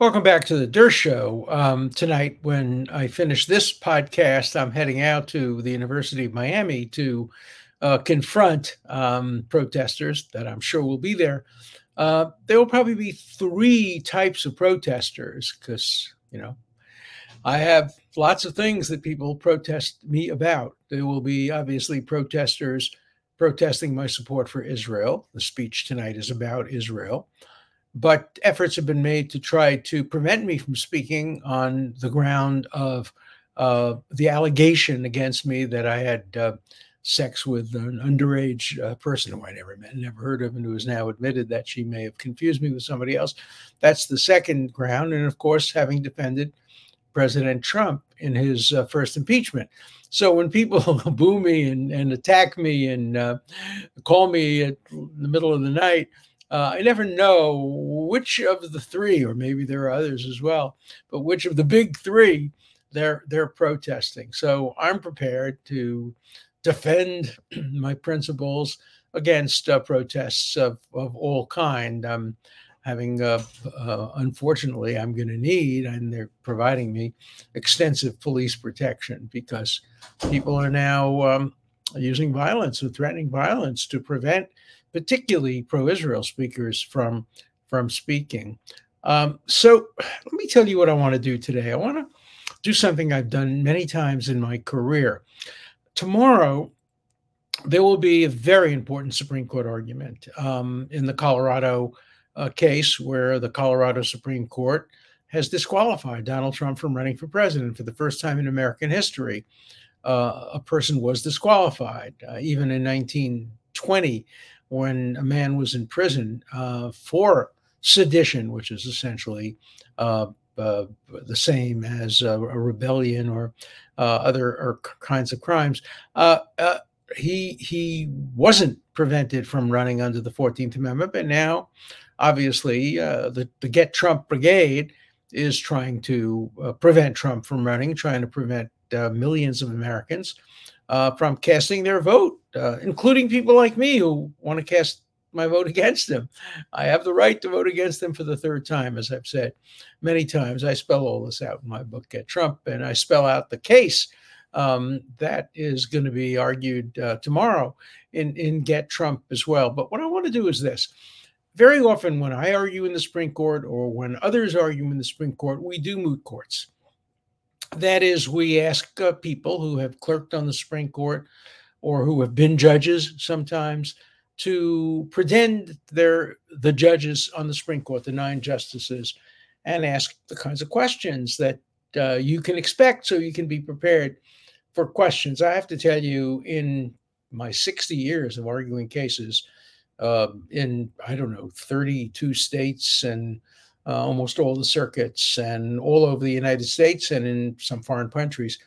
Welcome back to the Dershow. Show. Um, tonight, when I finish this podcast, I'm heading out to the University of Miami to uh, confront um, protesters that I'm sure will be there. Uh, there will probably be three types of protesters because, you know, I have lots of things that people protest me about. There will be obviously protesters protesting my support for Israel. The speech tonight is about Israel. But efforts have been made to try to prevent me from speaking on the ground of uh, the allegation against me that I had uh, sex with an underage uh, person who I never met, never heard of, and who has now admitted that she may have confused me with somebody else. That's the second ground. And of course, having defended President Trump in his uh, first impeachment. So when people boo me and, and attack me and uh, call me at the middle of the night, uh, I never know which of the three, or maybe there are others as well, but which of the big three they're they're protesting. So I'm prepared to defend my principles against uh, protests of, of all kind. I'm having, uh, uh, unfortunately, I'm going to need, and they're providing me extensive police protection because people are now um, using violence or threatening violence to prevent, particularly pro-Israel speakers from from speaking. Um, so let me tell you what I want to do today. I want to do something I've done many times in my career tomorrow there will be a very important Supreme Court argument um, in the Colorado uh, case where the Colorado Supreme Court has disqualified Donald Trump from running for president for the first time in American history. Uh, a person was disqualified. Uh, even in 1920, when a man was in prison uh, for sedition, which is essentially uh, uh, the same as a rebellion or uh, other or kinds of crimes. Uh, uh, he he wasn't prevented from running under the Fourteenth Amendment, but now, obviously, uh, the the Get Trump Brigade is trying to prevent Trump from running, trying to prevent millions of Americans from casting their vote, including people like me who want to cast my vote against them. I have the right to vote against them for the third time, as I've said many times. I spell all this out in my book, Get Trump, and I spell out the case um, that is going to be argued uh, tomorrow in, in Get Trump as well. But what I want to do is this. Very often, when I argue in the Supreme Court or when others argue in the Supreme Court, we do moot courts. That is, we ask uh, people who have clerked on the Supreme Court or who have been judges sometimes to pretend they're the judges on the Supreme Court, the nine justices, and ask the kinds of questions that uh, you can expect so you can be prepared for questions. I have to tell you, in my 60 years of arguing cases uh, in, I don't know, 32 states and uh, almost all the circuits and all over the United States and in some foreign countries,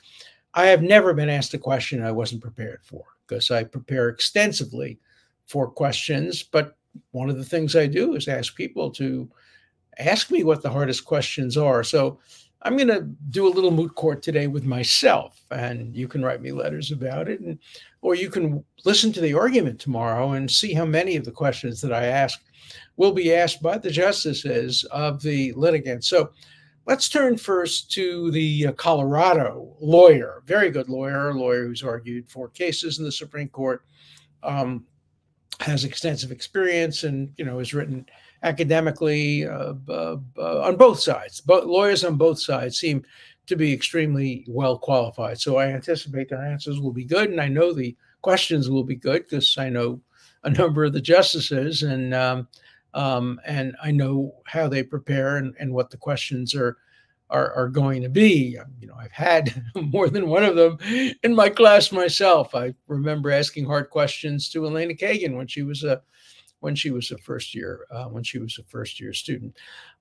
I have never been asked a question I wasn't prepared for because I prepare extensively for questions. But one of the things I do is ask people to ask me what the hardest questions are. So I'm going to do a little moot court today with myself, and you can write me letters about it, and or you can listen to the argument tomorrow and see how many of the questions that I ask will be asked by the justices of the litigant. So let's turn first to the uh, Colorado lawyer, very good lawyer, a lawyer who's argued four cases in the Supreme Court. Um, has extensive experience and you know has written academically uh, uh, on both sides. But lawyers on both sides seem to be extremely well qualified. So I anticipate their answers will be good, and I know the questions will be good because I know a number of the justices and um, um, and I know how they prepare and, and what the questions are are, are going to be. Um, you know, I've had more than one of them in my class myself. I remember asking hard questions to Elena Kagan when she was a when she was a first year uh, when she was a first year student.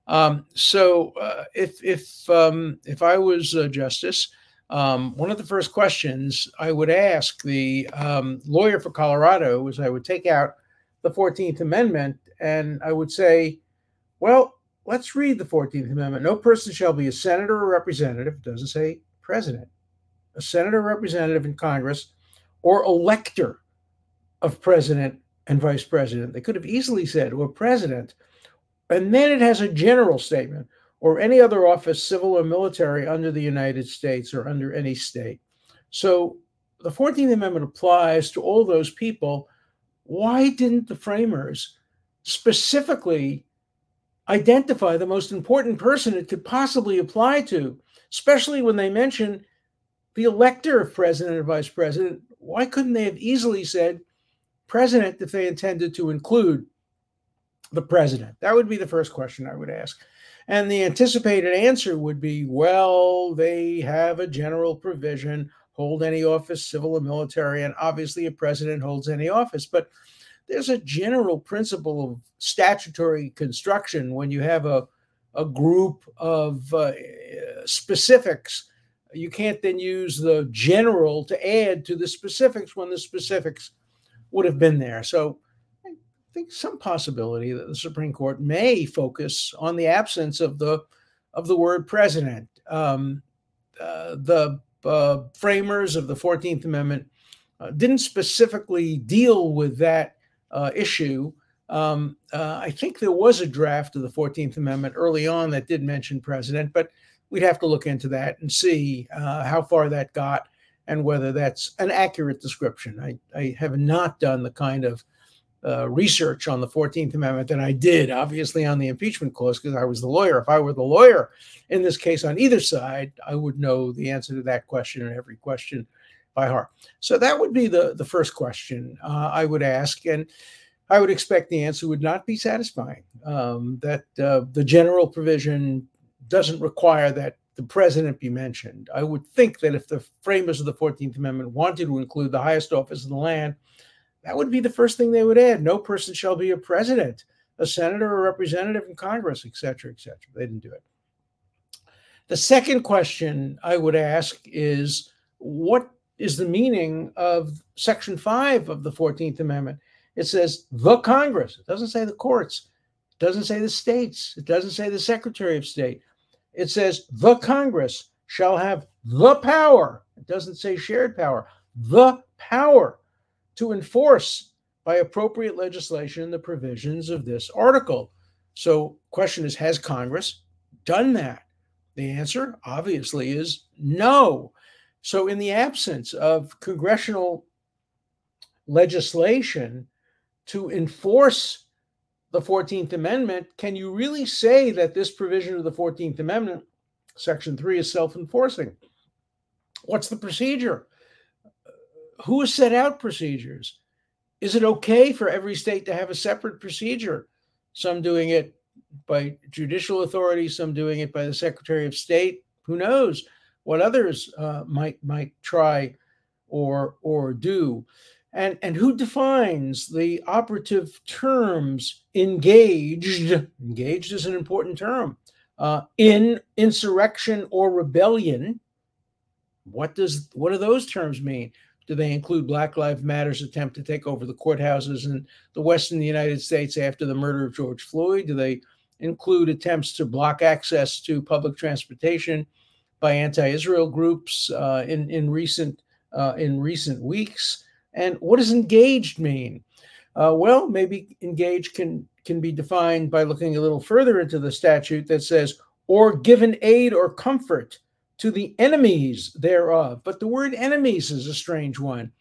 Um, so uh, if if um, if I was a justice, um, one of the first questions I would ask the um, lawyer for Colorado was I would take out the Fourteenth Amendment and I would say, well, let's read the Fourteenth Amendment. No person shall be a senator or representative. It doesn't say president. A senator or representative in Congress or elector of president and vice president. They could have easily said, or president. And then it has a general statement or any other office, civil or military, under the United States or under any state. So the 14th Amendment applies to all those people. Why didn't the framers specifically identify the most important person it could possibly apply to, especially when they mention the elector of president or vice president? Why couldn't they have easily said president if they intended to include the president? That would be the first question I would ask. And the anticipated answer would be well, they have a general provision hold any office, civil or military, and obviously a president holds any office. But there's a general principle of statutory construction when you have a, a group of uh, specifics. You can't then use the general to add to the specifics when the specifics would have been there. So I think some possibility that the Supreme Court may focus on the absence of the of the word president. Um, uh, the uh, framers of the Fourteenth Amendment uh, didn't specifically deal with that uh, issue. Um, uh, I think there was a draft of the Fourteenth Amendment early on that did mention president, but we'd have to look into that and see uh, how far that got and whether that's an accurate description. I, I have not done the kind of uh, research on the 14th Amendment that I did, obviously, on the impeachment clause, because I was the lawyer. If I were the lawyer in this case on either side, I would know the answer to that question and every question by heart. So that would be the, the first question uh, I would ask. And I would expect the answer would not be satisfying, um, that uh, the general provision doesn't require that the president be mentioned. I would think that if the framers of the 14th Amendment wanted to include the highest office in the land, that would be the first thing they would add. No person shall be a president, a senator a representative in Congress, et cetera, et cetera. They didn't do it. The second question I would ask is what is the meaning of Section 5 of the 14th Amendment? It says the Congress. It doesn't say the courts. It doesn't say the states. It doesn't say the Secretary of State it says the Congress shall have the power. It doesn't say shared power, the power to enforce by appropriate legislation the provisions of this article. So, question is has Congress done that? The answer obviously is no. So, in the absence of congressional legislation to enforce the 14th Amendment, can you really say that this provision of the 14th Amendment, Section 3, is self enforcing? What's the procedure? Who has set out procedures? Is it okay for every state to have a separate procedure? Some doing it by judicial authority, some doing it by the Secretary of State. Who knows what others uh, might might try or or do? And and who defines the operative terms engaged? Engaged is an important term. Uh, in insurrection or rebellion what does what do those terms mean? Do they include black lives matters attempt to take over the courthouses in the western united states after the murder of george floyd? Do they include attempts to block access to public transportation by anti-israel groups uh, in in recent uh, in recent weeks and what does engaged mean? Uh, well, maybe engaged can can be defined by looking a little further into the statute that says, or given aid or comfort to the enemies thereof. But the word enemies is a strange one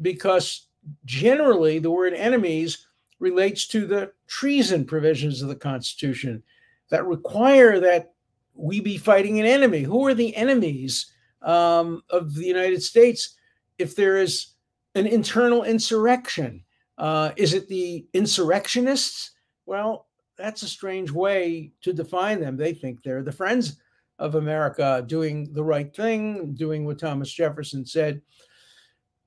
because generally the word enemies relates to the treason provisions of the Constitution that require that we be fighting an enemy. Who are the enemies um, of the United States if there is an internal insurrection. Uh, is it the insurrectionists? Well, that's a strange way to define them. They think they're the friends of America doing the right thing, doing what Thomas Jefferson said.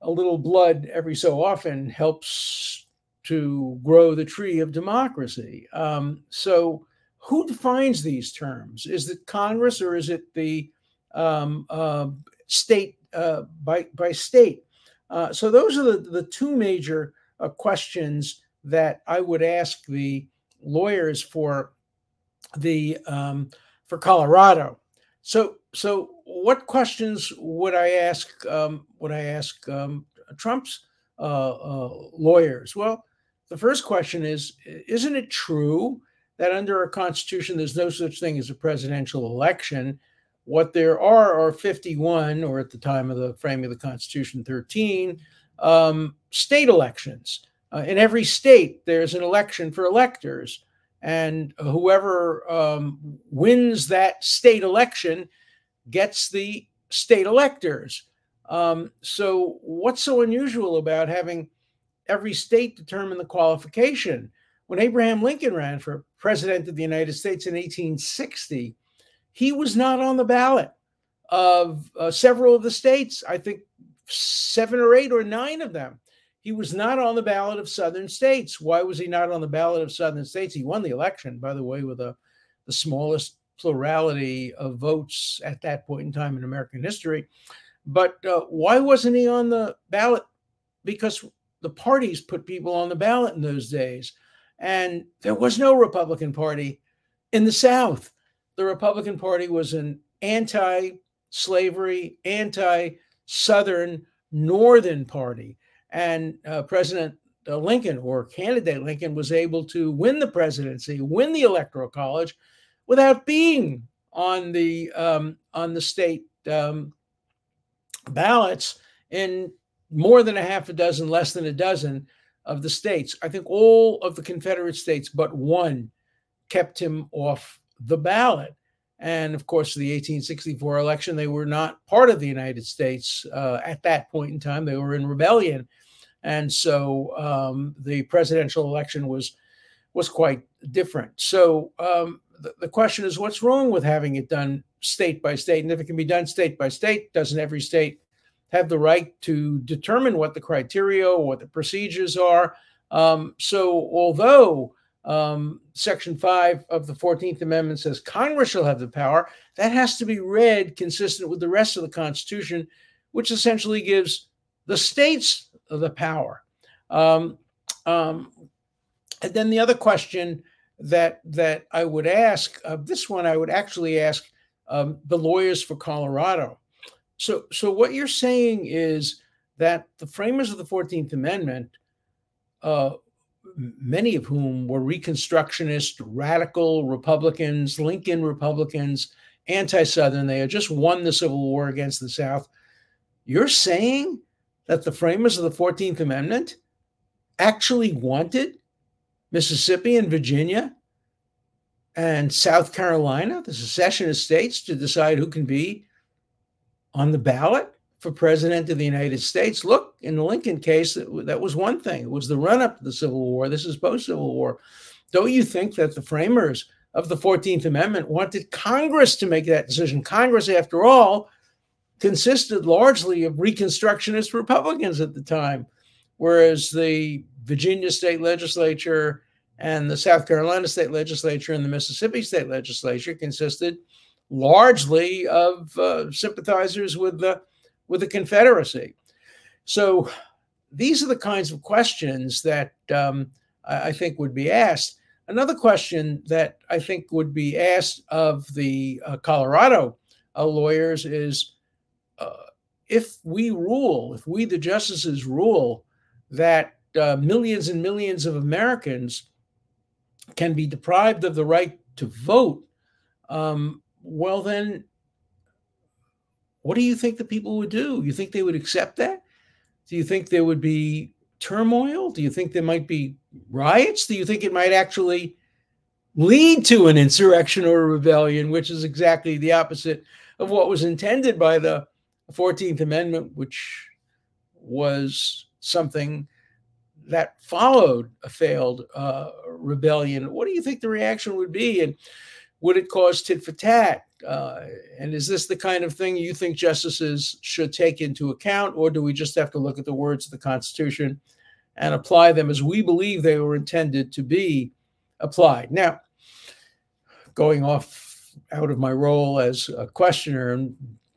A little blood every so often helps to grow the tree of democracy. Um, so, who defines these terms? Is it Congress or is it the um, uh, state uh, by by state? Uh, so, those are the, the two major uh, questions that I would ask the lawyers for the um, for Colorado. So, so what questions would I ask? Um, would I ask um, Trump's uh, uh, lawyers? Well, the first question is: Isn't it true that under our Constitution there's no such thing as a presidential election? What there are are 51, or at the time of the framing of the Constitution, 13 um, state elections. Uh, in every state, there's an election for electors, and whoever um, wins that state election gets the state electors. Um, so, what's so unusual about having every state determine the qualification? When Abraham Lincoln ran for president of the United States in 1860, he was not on the ballot of uh, several of the states. I think seven or eight or nine of them. He was not on the ballot of southern states. Why was he not on the ballot of southern states? He won the election, by the way, with a, the smallest plurality of votes at that point in time in American history. But uh, why wasn't he on the ballot? Because the parties put people on the ballot in those days. And there was no Republican Party in the South. The Republican Party was an anti slavery, anti Southern, Northern party. And uh, President uh, Lincoln or candidate Lincoln was able to win the presidency, win the electoral college without being on the um, on the state um, ballots in more than a half a dozen, less than a dozen of the states. I think all of the Confederate states but one kept him off the ballot. And of course, the 1864 election, they were not part of the United States uh, at that point in time. They were in rebellion, and so um, the presidential election was was quite different. So um, the, the question is, what's wrong with having it done state by state? And if it can be done state by state, doesn't every state have the right to determine what the criteria or what the procedures are? Um, so, although um, Section 5 of the 14th Amendment says Congress shall have the power, that has to be read consistent with the rest of the Constitution, which essentially gives the states the power. Um, um, and then the other question that that I would ask. Uh, this one I would actually ask um, the lawyers for Colorado. So, so what you're saying is that the framers of the Fourteenth Amendment, uh, many of whom were Reconstructionist, radical Republicans, Lincoln Republicans, anti-Southern, they had just won the Civil War against the South. You're saying that the framers of the Fourteenth Amendment actually wanted Mississippi and Virginia and South Carolina, the secessionist states, to decide who can be on the ballot for president of the United States. Look, in the Lincoln case, that was one thing. It was the run up to the Civil War. This is post Civil War. Don't you think that the framers of the 14th Amendment wanted Congress to make that decision? Congress, after all, consisted largely of Reconstructionist Republicans at the time, whereas the Virginia state legislature and the South Carolina state legislature and the Mississippi state legislature consisted largely of uh, sympathizers with the with the Confederacy. So these are the kinds of questions that um, I, think would be asked. Another question that I think would be asked of the uh, Colorado uh, lawyers is uh, if we rule, if we, the justices, rule that uh, millions and millions of Americans can be deprived of the right to vote, um, well, then what do you think the people would do? You think they would accept that? Do you think there would be turmoil? Do you think there might be riots? Do you think it might actually lead to an insurrection or a rebellion, which is exactly the opposite of what was intended by the 14th Amendment, which was something that followed a failed uh, rebellion, what do you think the reaction would be? And would it cause tit for tat? Uh, and is this the kind of thing you think justices should take into account, or do we just have to look at the words of the Constitution and apply them as we believe they were intended to be applied. Now, going off out of my role as a questioner and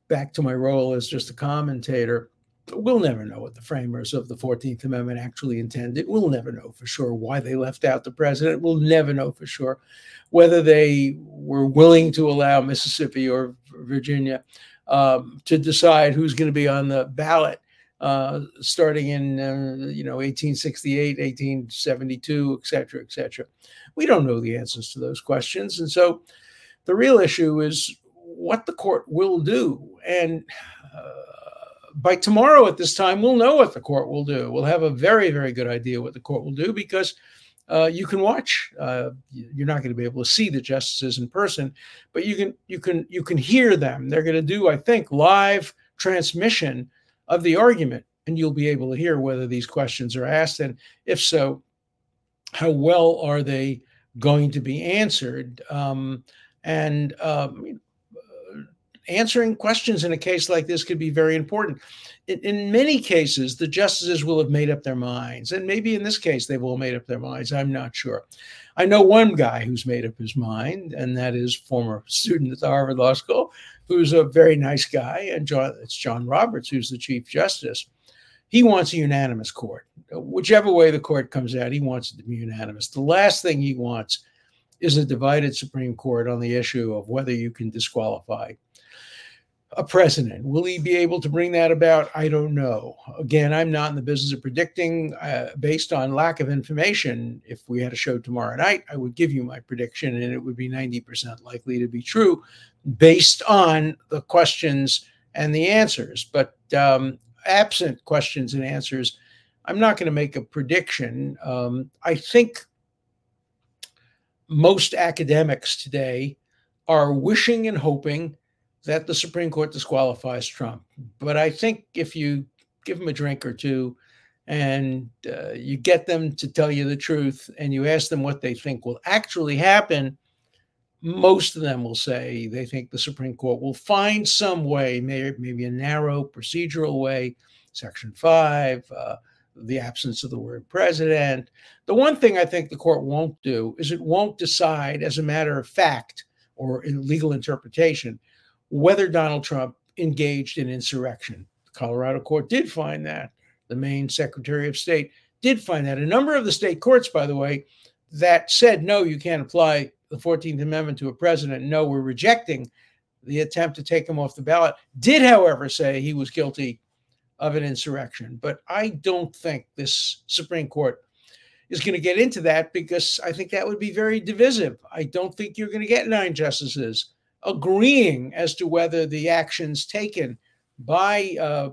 back to my role as just a commentator, we'll never know what the framers of the 14th Amendment actually intended. We'll never know for sure why they left out the president. We'll never know for sure whether they were willing to allow Mississippi or Virginia um, to decide who's going to be on the ballot uh, starting in uh, you know 1868 1872 et cetera et cetera we don't know the answers to those questions and so the real issue is what the court will do and uh, by tomorrow at this time we'll know what the court will do we'll have a very very good idea what the court will do because uh, you can watch. Uh, you're not going to be able to see the justices in person, but you can you can you can hear them. They're going to do, I think, live transmission of the argument, and you'll be able to hear whether these questions are asked, and if so, how well are they going to be answered? Um, and um, answering questions in a case like this could be very important. In, in, many cases, the justices will have made up their minds, and maybe in this case, they've all made up their minds. I'm not sure. I know one guy who's made up his mind, and that is former student at the Harvard Law School, who's a very nice guy, and John, it's John Roberts, who's the Chief Justice. He wants a unanimous court. Whichever way the court comes out, he wants it to be unanimous. The last thing he wants is a divided Supreme Court on the issue of whether you can disqualify a president. Will he be able to bring that about? I don't know. Again, I'm not in the business of predicting uh, based on lack of information. If we had a show tomorrow night, I would give you my prediction and it would be 90% likely to be true based on the questions and the answers. But um, absent questions and answers, I'm not going to make a prediction. Um, I think most academics today are wishing and hoping that the Supreme Court disqualifies Trump. But I think if you give them a drink or two and uh, you get them to tell you the truth and you ask them what they think will actually happen, most of them will say they think the Supreme Court will find some way, maybe, a narrow procedural way, Section 5, uh, the absence of the word president. The one thing I think the court won't do is it won't decide, as a matter of fact or in legal interpretation, whether Donald Trump engaged in insurrection. The Colorado court did find that. The Maine Secretary of State did find that. A number of the state courts, by the way, that said, no, you can't apply the 14th Amendment to a president. No, we're rejecting the attempt to take him off the ballot, did, however, say he was guilty of an insurrection. But I don't think this Supreme Court is going to get into that because I think that would be very divisive. I don't think you're going to get nine justices agreeing as to whether the actions taken by uh,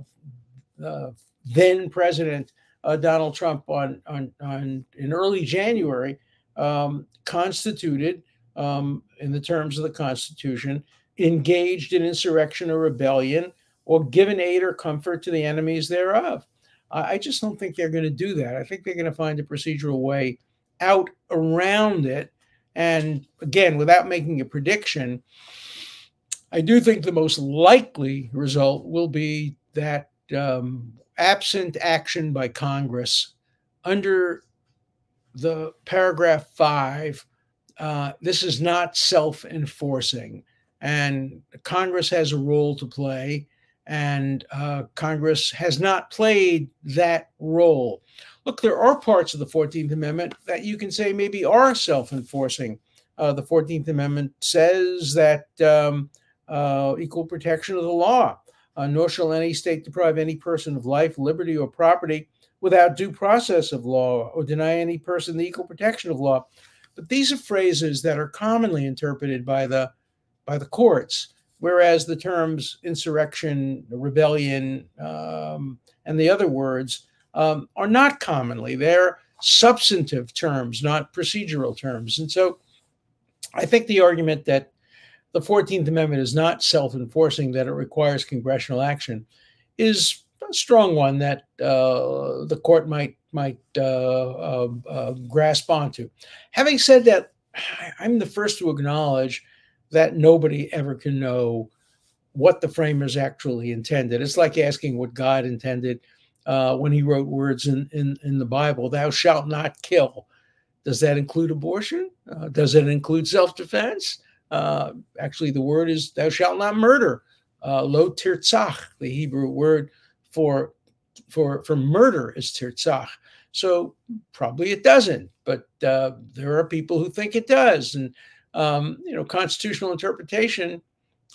uh, then President uh, Donald Trump on, on, on in early January um, constituted, um, in the terms of the Constitution, engaged in insurrection or rebellion or given aid or comfort to the enemies thereof. I just don't think they're going to do that. I think they're going to find a procedural way out around it. And again, without making a prediction, I do think the most likely result will be that um, absent action by Congress under the paragraph five, uh, this is not self enforcing. And Congress has a role to play, and uh, Congress has not played that role. Look, there are parts of the 14th Amendment that you can say maybe are self enforcing. Uh, the 14th Amendment says that um, uh, equal protection of the law. Uh, nor shall any state deprive any person of life, liberty, or property without due process of law, or deny any person the equal protection of law. But these are phrases that are commonly interpreted by the by the courts, whereas the terms insurrection, rebellion, um, and the other words um, are not commonly. They're substantive terms, not procedural terms. And so, I think the argument that the 14th Amendment is not self enforcing, that it requires congressional action, is a strong one that uh, the court might might uh, uh, uh, grasp onto. Having said that, I'm the first to acknowledge that nobody ever can know what the framers actually intended. It's like asking what God intended. uh, when he wrote words in, in, in the Bible, thou shalt not kill. Does that include abortion? Uh, does it include self defense? Uh, actually, the word is thou shalt not murder. Uh, lo tirtzach, the Hebrew word for for for murder is tirtzach. So probably it doesn't, but uh, there are people who think it does, and um, you know, constitutional interpretation,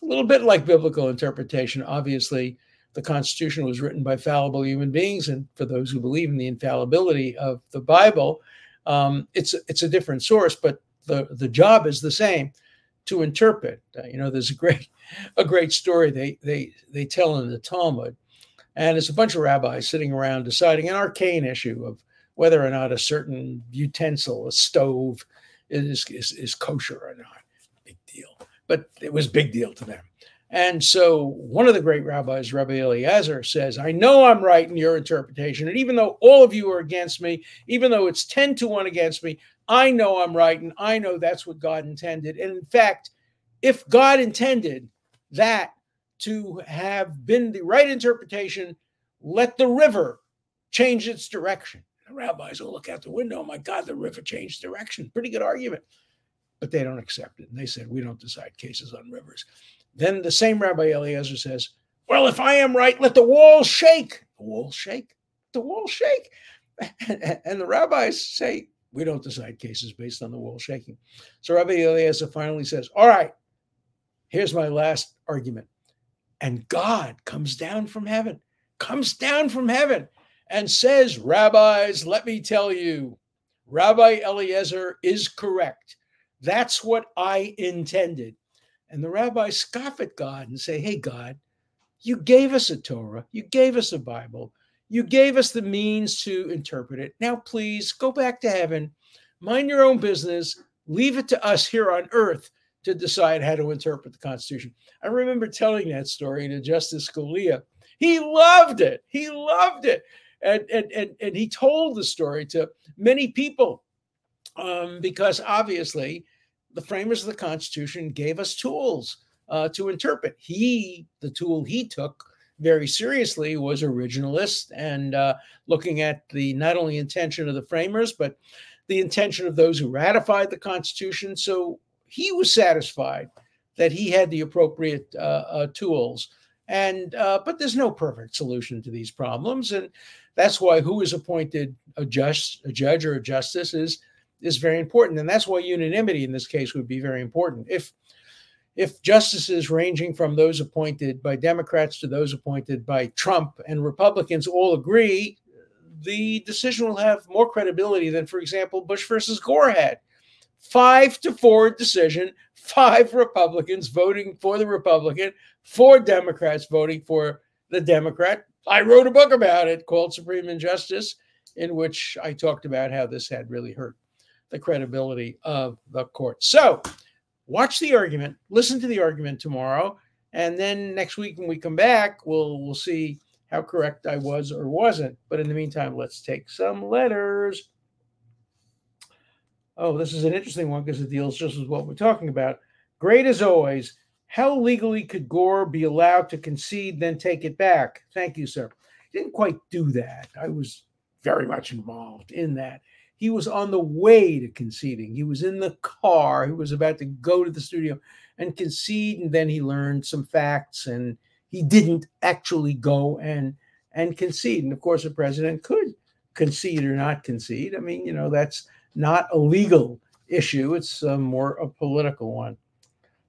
a little bit like biblical interpretation. Obviously, the Constitution was written by fallible human beings, and for those who believe in the infallibility of the Bible, um, it's it's a different source, but the the job is the same to interpret. Uh, you know, there's a great a great story they they they tell in the Talmud, and it's a bunch of rabbis sitting around deciding an arcane issue of whether or not a certain utensil, a stove, is is, is kosher or not. Big deal, but it was big deal to them. And so one of the great rabbis, Rabbi Eliezer, says, I know I'm right in your interpretation. And even though all of you are against me, even though it's 10 to 1 against me, I know I'm right. And I know that's what God intended. And in fact, if God intended that to have been the right interpretation, let the river change its direction. The rabbis will look out the window. Oh my God, the river changed direction. Pretty good argument. But they don't accept it. And they said, we don't decide cases on rivers. Then the same Rabbi Eliezer says, Well, if I am right, let the walls shake. The walls shake. The walls shake. And the rabbis say, We don't decide cases based on the wall shaking. So Rabbi Eliezer finally says, All right, here's my last argument. And God comes down from heaven, comes down from heaven and says, Rabbis, let me tell you, Rabbi Eliezer is correct. That's what I intended. And the rabbis scoff at God and say, Hey, God, you gave us a Torah, you gave us a Bible, you gave us the means to interpret it. Now, please go back to heaven, mind your own business, leave it to us here on earth to decide how to interpret the Constitution. I remember telling that story to Justice Scalia. He loved it. He loved it. And, and, and, and he told the story to many people um, because obviously the framers of the Constitution gave us tools uh, to interpret. He, the tool he took very seriously, was originalist and uh, looking at the not only intention of the framers, but the intention of those who ratified the Constitution. So he was satisfied that he had the appropriate uh, uh tools. And uh, but there's no perfect solution to these problems, and that's why who is appointed a judge, a judge or a justice is is very important, and that's why unanimity in this case would be very important. If if justices ranging from those appointed by Democrats to those appointed by Trump and Republicans all agree, the decision will have more credibility than, for example, Bush versus Gore had. Five to four decision, five Republicans voting for the Republican, four Democrats voting for the Democrat. I wrote a book about it called Supreme Injustice, in which I talked about how this had really hurt the credibility of the court. So, watch the argument, listen to the argument tomorrow, and then next week when we come back, we'll we'll see how correct I was or wasn't. But in the meantime, let's take some letters. Oh, this is an interesting one because it deals just with what we're talking about. Great as always. How legally could Gore be allowed to concede, then take it back? Thank you, sir. Didn't quite do that. I was very much involved in that he was on the way to conceding. He was in the car. He was about to go to the studio and concede, and then he learned some facts, and he didn't actually go and and concede. And of course, the president could concede or not concede. I mean, you know, that's not a legal issue; it's uh, more a political one.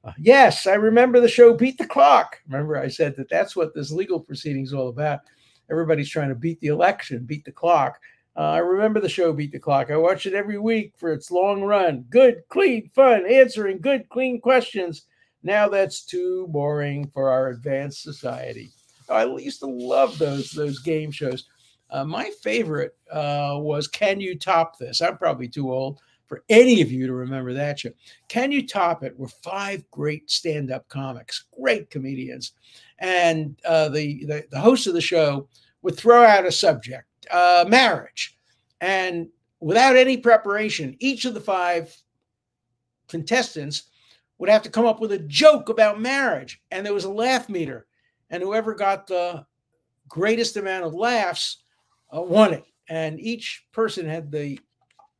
Uh, yes, I remember the show Beat the Clock. Remember, I said that that's what this legal proceeding is all about. Everybody's trying to beat the election, beat the clock. Uh, I remember the show Beat the Clock. I watch it every week for its long run. Good, clean, fun, answering good, clean questions. Now that's too boring for our advanced society. I used to love those those game shows. Uh, my favorite uh, was Can You Top This? I'm probably too old for any of you to remember that show. Can You Top It? Were five great stand up comics, great comedians. And uh, the, the, the host of the show would throw out a subject uh, marriage. And without any preparation, each of the five contestants would have to come up with a joke about marriage. And there was a laugh meter. And whoever got the greatest amount of laughs uh, won it, and each person had the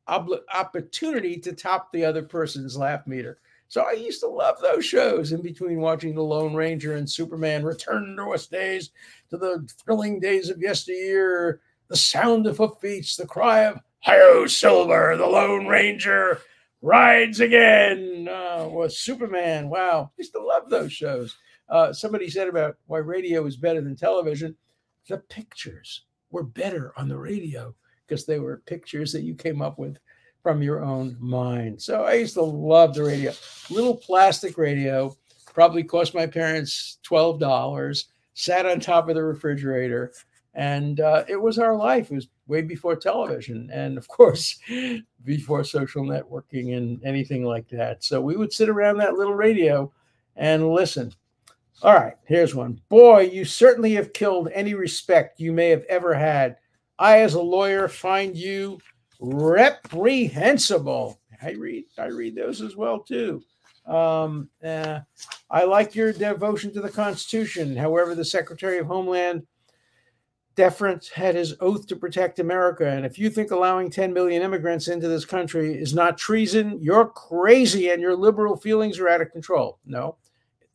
opportunity to top the other person's laugh meter. So I used to love those shows in between watching The Lone Ranger and Superman return to us days to the thrilling days of yesteryear, the sound of hoofbeats, the cry of Hi-Yo Silver, the Lone Ranger rides again uh, with Superman. Wow, I used to love those shows. Uh, somebody said about why radio is better than television. The pictures were better on the radio because they were pictures that you came up with from your own mind. So I used to love the radio. Little plastic radio, probably cost my parents $12, sat on top of the refrigerator. And uh, it was our life. It was way before television. And of course, before social networking and anything like that. So we would sit around that little radio and listen. All right, here's one. Boy, you certainly have killed any respect you may have ever had. I, as a lawyer, find you reprehensible. I read I read those as well too. Um, uh, I like your devotion to the Constitution. However, the Secretary of Homeland Deference had his oath to protect America. And if you think allowing 10 million immigrants into this country is not treason, you're crazy and your liberal feelings are out of control. No,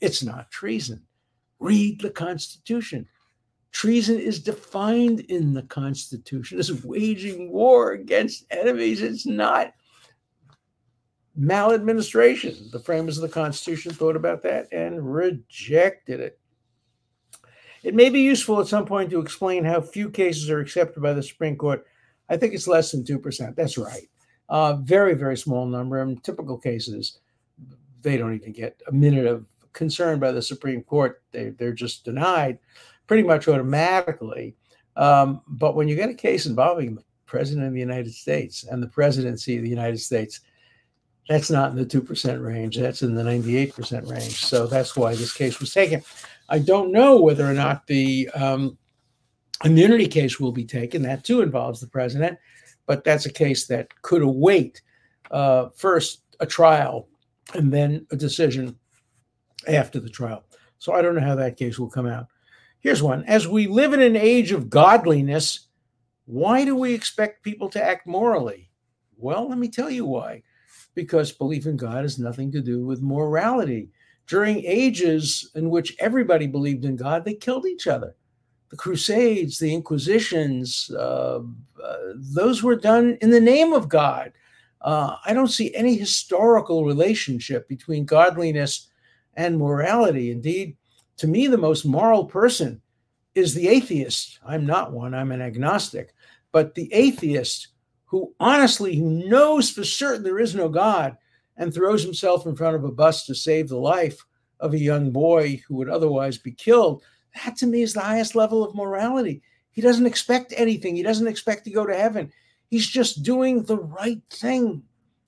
it's not treason. Read the Constitution. Treason is defined in the Constitution as waging war against enemies. It's not maladministration. The framers of the Constitution thought about that and rejected it. It may be useful at some point to explain how few cases are accepted by the Supreme Court. I think it's less than 2%. That's right. Uh, very, very small number. In typical cases, they don't even get a minute of concern by the Supreme Court. They, they're just denied pretty much automatically. Um, but when you get a case involving the President of the United States and the presidency of the United States, that's not in the 2% range. That's in the 98% range. So that's why this case was taken. I don't know whether or not the um, immunity case will be taken. That too involves the president, but that's a case that could await uh, first a trial and then a decision after the trial. So I don't know how that case will come out. Here's one. As we live in an age of godliness, why do we expect people to act morally? Well, let me tell you why. Because belief in God has nothing to do with morality. During ages in which everybody believed in God, they killed each other. The Crusades, the Inquisitions, uh, uh, those were done in the name of God. Uh, I don't see any historical relationship between godliness and morality. Indeed, to me, the most moral person is the atheist. I'm not one, I'm an agnostic. But the atheist who honestly knows for certain there is no God and throws himself in front of a bus to save the life of a young boy who would otherwise be killed, that to me is the highest level of morality. He doesn't expect anything, he doesn't expect to go to heaven. He's just doing the right thing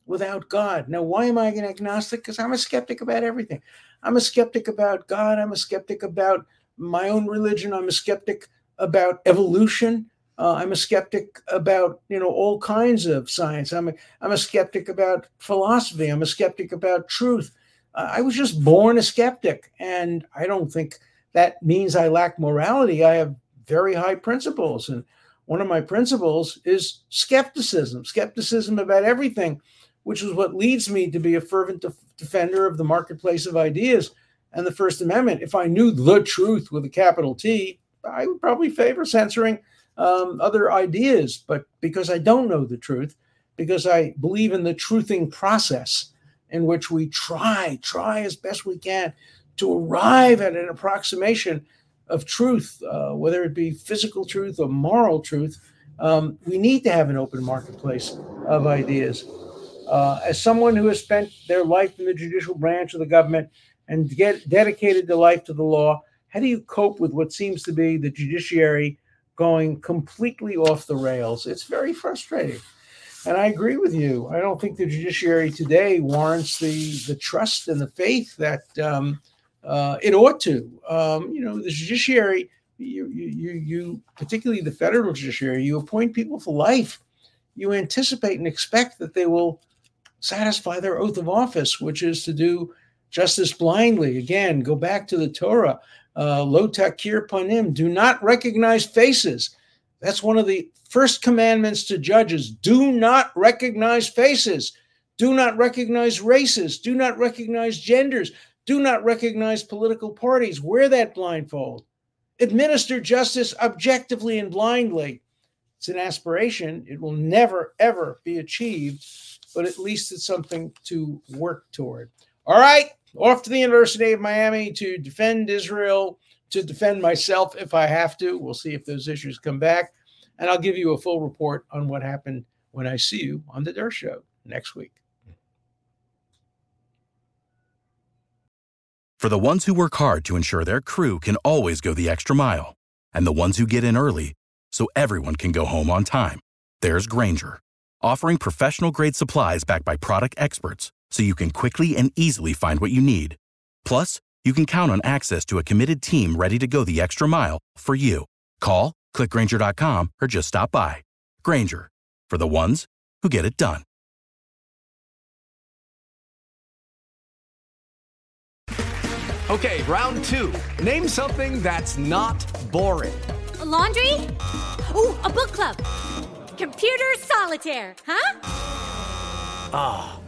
without God. Now, why am I an agnostic? Because I'm a skeptic about everything. I'm a skeptic about God. I'm a skeptic about my own religion. I'm a skeptic about evolution. Uh, I'm a skeptic about you know all kinds of science. I'm a, I'm a skeptic about philosophy. I'm a skeptic about truth. Uh, I was just born a skeptic, and I don't think that means I lack morality. I have very high principles, and one of my principles is skepticism. Skepticism about everything, which is what leads me to be a fervent defender of the marketplace of ideas and the First Amendment. If I knew the truth with a capital T, I would probably favor censoring um, other ideas. But because I don't know the truth, because I believe in the truthing process in which we try, try as best we can to arrive at an approximation of truth, uh, whether it be physical truth or moral truth, um, we need to have an open marketplace of ideas. Uh, as someone who has spent their life in the judicial branch of the government and get dedicated their life to the law, how do you cope with what seems to be the judiciary going completely off the rails? It's very frustrating. And I agree with you. I don't think the judiciary today warrants the, the trust and the faith that um, uh, it ought to. Um, you know, the judiciary, you, you, you, particularly the federal judiciary, you appoint people for life. You anticipate and expect that they will satisfy their oath of office, which is to do justice blindly. Again, go back to the Torah. Uh, lo takir panim, do not recognize faces. That's one of the first commandments to judges. Do not recognize faces. Do not recognize races. Do not recognize genders. Do not recognize political parties. Wear that blindfold. Administer justice objectively and blindly. It's an aspiration. It will never, ever be achieved, but at least it's something to work toward. All right, off to the University of Miami to defend Israel, to defend myself if I have to. We'll see if those issues come back. And I'll give you a full report on what happened when I see you on the Dershow next week. For the ones who work hard to ensure their crew can always go the extra mile, and the ones who get in early so everyone can go home on time, there's Grainger, offering professional grade supplies backed by product experts so you can quickly and easily find what you need. Plus, you can count on access to a committed team ready to go the extra mile for you. Call, clickgrainger.com, or just stop by. Grainger, for the ones who get it done. Okay, round two. Name something that's not boring. A laundry? Ooh, a book club. Computer solitaire, huh? Ah, oh,